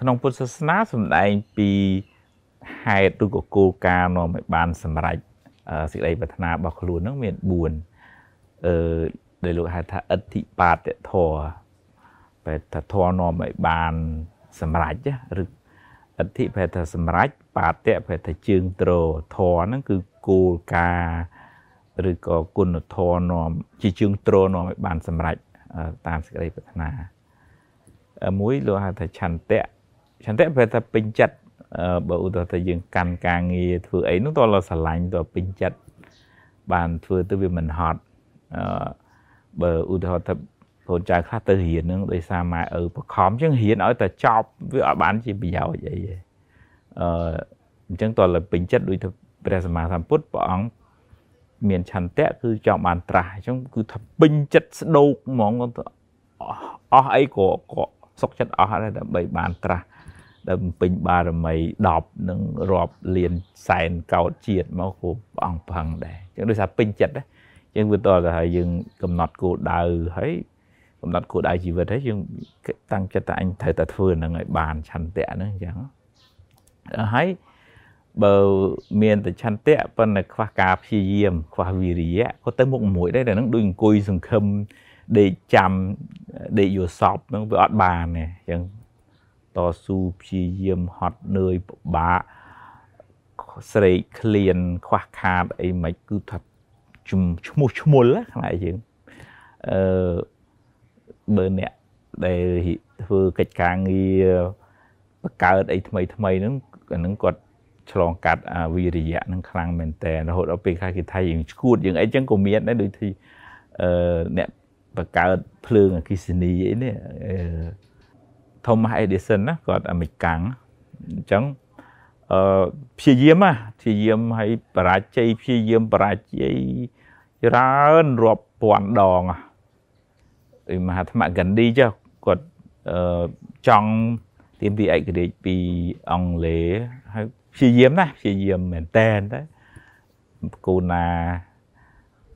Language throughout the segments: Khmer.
ក្នុងពុទ្ធសាសនាសម្ដែងពីហេតុឬក៏គោលការណ៍នាំឲ្យបានសម្រេចសេចក្តីប្រាថ្នារបស់ខ្លួននឹងមាន4អឺដែលលោកហៅថាអធិបាតធរបែបថាធរនាំឲ្យបានសម្រេចឬអធិបែបថាសម្រេចបាតបែបថាជើងត្រធរហ្នឹងគឺគោលការណ៍ឬក៏គុណធម៌នាំជាជើងត្រនាំឲ្យបានសម្រេចតាមសេចក្តីប្រាថ្នាមួយលោកហៅថាឆន្ទៈ ឆន្ទៈប្រែថាពេញចិត្តបើឧទាហរណ៍ថាយើងកាន់ការងារធ្វើអីនោះតើเราស្រឡាញ់តើពេញចិត្តបានធ្វើទៅវាមិនហត់អឺបើឧទាហរណ៍ថាកូនចៅខ្លះទៅរៀននឹងដោយសារម៉ែឪបខំចឹងរៀនឲ្យតែចប់វាអត់បានជាប្រយោជន៍អីទេអឺអញ្ចឹងតើពេញចិត្តដូចទៅព្រះសម្មាសម្ពុទ្ធព្រះអង្គមានឆន្ទៈគឺចង់បានត្រាស់អញ្ចឹងគឺថាពេញចិត្តស្ដោកហ្មងអស់អីក៏ក៏ សុខចិត្តអស់ដែរដើម្បីបានត្រាស់ដើម្បីពេញបារមី10នឹងរាប់លានសែនកោតជាតិមកគូព្រះអង្គផឹងដែរអញ្ចឹងដោយសារពេញចិត្តណាអញ្ចឹងវាតើថាយើងកំណត់គោលដៅហើយកំណត់គោលដៅជីវិតហើយយើងតាំងចិត្តថាអញត្រូវតែធ្វើនឹងឲ្យបានឆន្ទៈហ្នឹងអញ្ចឹងហើយបើមានតែឆន្ទៈប៉ុន្តែខ្វះការព្យាយាមខ្វះវិរិយៈក៏ទៅមុខមួយដែរតែនឹងដូចអង្គុយសង្ឃឹម ដេកចាំដេកយល់សពហ្នឹងវាអត់បានទេអញ្ចឹងតស៊ូព្យាយាមហត់នឿយពិបាកស្រេកឃ្លានខ្វះខាតអីមិនគឺថាឈ្មោះឈ្មោលខ្មែរយើងអឺបើអ្នកដែលធ្វើកិច្ចការងារបង្កើតអីថ្មីថ្មីហ្នឹងអាហ្នឹងគាត់ឆ្លងកាត់អាវិរិយៈហ្នឹងខ្លាំងមែនតើរហូតដល់ពេលខ្លះគេថាយើងឈួតយើងអីចឹងក៏មានដែរដូចទីអឺអ្នក បង្កើតភ្លើងអគិសនីអីនេះអឺ Thomas Edison ណាគាត់អាមេរិកាំងអញ្ចឹងអឺព្យាយាមណាព្យាយាមឲ្យបរាជ័យព្យាយាមបរាជ័យច្រើនរាប់ពាន់ដងអីមហាត្មកណ្ឌីចុះគាត់អឺចង់ទាមទារឯករាជ្យពីអង់គ្លេសហើយព្យាយាមណាព្យាយាមមែនតែនតែគូណា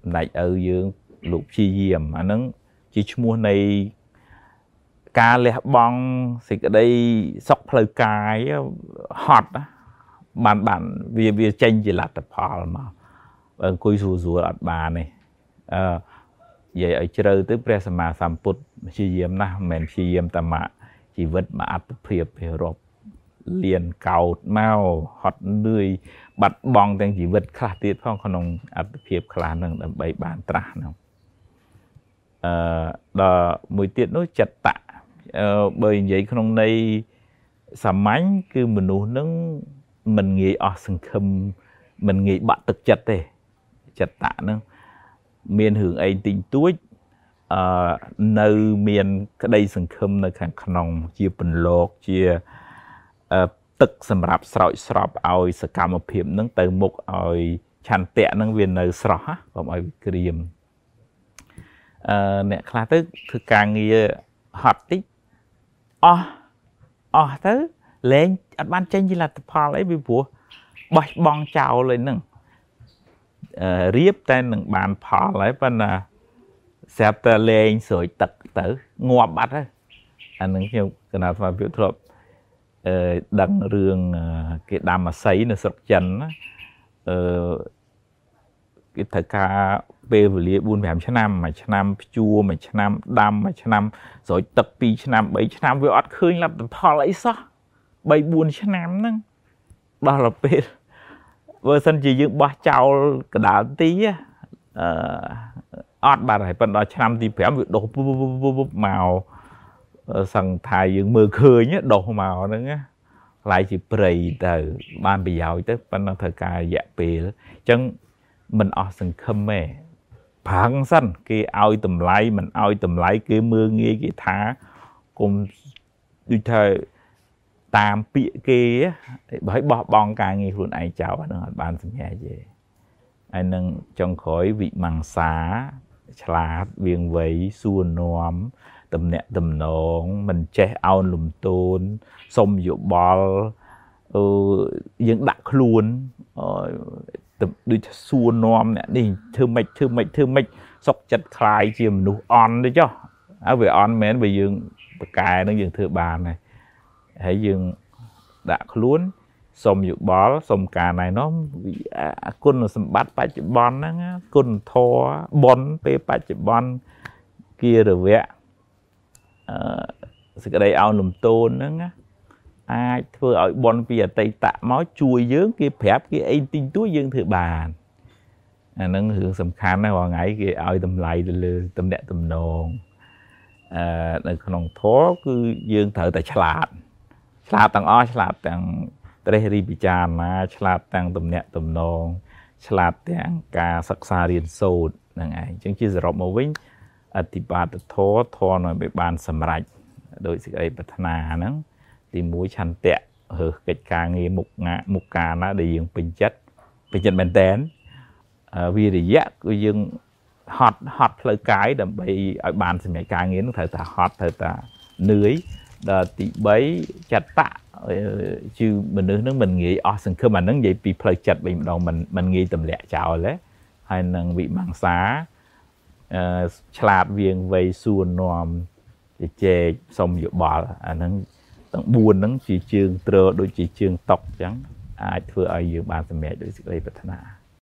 ម្ដេចឪយើង លោកព្យាយាមអាហ្នឹងជាឈ្មោះនៃការលះបង់សេចក្តីសុខផ្លូវកាយហត់បានបានវាវាចេញជាលទ្ធផលមកបើអង្គុយស្រួលស្រួលអត់បានទេអឺនិយាយឲ្យជ្រៅទៅព្រះសម្មាសម្ពុទ្ធព្យាយាមណាស់មិនមែនព្យាយាមតែមកជីវិតមកអត្តភាពវារាប់លៀនកោតមកហត់នឿយបាត់បង់ទាំងជីវិតខ្លះទៀតផងក្នុងអត្តភាពខ្លះនឹងដើម្បីបានត្រាស់នោះ អឺដល់មួយទៀតនោះចិត្តតៈបើនិយាយក្នុងន័យសាមញ្ញគឺមនុស្សនឹងមិនងាយអស់សង្ឃឹមមិនងាយបាក់ទឹកចិត្តទេចិត្តតៈនឹងមានរឿងអីទិញទួចអឺនៅមានក្តីសង្ឃឹមនៅខាងក្នុង ជាពន្លកជាទឹកសម្រាប់ស្រោចស្រពឲ្យសកម្មភាពនឹងទៅមុខឲ្យឆន្ទៈនឹងវានៅស្រស់កុំឲ្យវាក្រៀម អឺអ្នកខ្លះទៅធ្វើការងារហត់តិចអស់អស់ទៅលែងអត់បានចេញជាលទ្ធផលអីពីព្រោះបោះបង់ចោលឯហ្នឹងរៀបតែនឹងបានផលហើយប៉ុន្តែស្រាប់តែលែងស្រោចទឹកទៅងាប់បាត់ហើយអានឹងខ្ញុំកណាស្មារតីធ្លាប់អឺដឹងរឿងគេដាំអាស័យនៅស្រុកចិនណាអឺ គេត្រូវការពេលវេលា4 5ឆ្នាំមួយឆ្នាំភ្ជួរមួយឆ្នាំដាំមួយឆ្នាំស្រោចទឹក2ឆ្នាំ3ឆ្នាំវាអត់ឃើញលទ្ធផលអីសោះ3 4ឆ្នាំហ្នឹងដល់ទៅពេលបើសិនជាយើងបោះចោលកដាលទីអឺអត់បាត់ហើយប៉ុន្តែឆ្នាំទី5វាដុះមកសង្ឃថាយើងមើលឃើញដុះមកហ្នឹងខ្លាយជាព្រៃទៅបានប្រយោជន៍ទៅប៉ុន្តែត្រូវការរយៈពេលអញ្ចឹង មិនអស់សង្ឃឹមទេប្រាំងសិនគេឲ្យតម្លៃមិនឲ្យតម្លៃគេមើងងាយគេថាគុំដូចថាតាមពាក្យគេបើឲ្យបោះបង់ការងារខ្លួនឯងចោលអានឹងអត់បានសម្រេចទេហើយនឹងចុងក្រោយវិមង្សាឆ្លាតវៀងវៃសួរនាំតំណាក់តំណងមិនចេះអោនលំទោនសុំយោបល់អឺយើងដាក់ខ្លួន ដូចសួរនាំអ្នកនេះធ្វើម៉េចធ្វើម៉េចធ្វើម៉េចសុកចិត្តคลายជាមនុស្សអន់ទៅចុះហើយវាអន់មែនបើយើងបកែនឹងយើងធ្វើបានហើយអ ហើយយើងដាក់ខ្លួនសុំយោបល់សុំការណែនាំគុណសម្បត្តិបច្ចុប្បន្នហ្នឹងគុណធម៌បុណ្យពេលបច្ចុប្បន្នគិរវៈអឺសេចក្តីអោនលំទោនហ្នឹង អាចធ្វើឲ្យបុណ្យពីអតីតមកជួយយើងគេប្រាប់គេអីទីងទួយើងធ្វើបានអាហ្នឹងរឿងសំខាន់ណាស់រាល់ថ្ងៃគេឲ្យតម្លៃទៅលើតំណែងតំណងអឺនៅក្នុងធម៌គឺយើងត្រូវតែឆ្លាតឆ្លាតទាំងអស់ឆ្លាតទាំងត្រេះរិះពិចារណាឆ្លាតទាំងទំនាក់ទំនងឆ្លាតទាំងការសិក្សារៀនសូត្រហ្នឹងឯងអញ្ចឹងជាសរុបមកវិញអតិបាតធរធរនៅឲ្យបានសម្រេចដោយសេចក្តីប្រាថ្នាហ្នឹង ទី1ឆន្ទៈរើសកិច្ចការងារមុខមុខការណាដែលយើងពេញចិត្តពេញចិត្តមែនតែនវិរិយៈគឺយើងហត់ហត់ផ្លូវកាយដើម្បីឲ្យបានសម្រេចការងារនឹងត្រូវតែហត់ត្រូវតែនឿយដល់ទី3ចតៈជាមនុស្សនឹងមិនងាយអស់សង្ឃឹមអានឹងនិយាយពីផ្លូវចិត្តវិញម្ដងមិនមិនងាយទម្លាក់ចោលទេហើយនឹងវិមង្សាអឺឆ្លាតវៀងវៃសួរនាំជជែកសុំយោបល់អានឹង ទាំង4ហ្នឹងជាជើងត្រដូចជាជើងតុកអញ្ចឹងអាចធ្វើឲ្យយើងបានសម្រេចដោយសេចក្តីប្រាថ្នា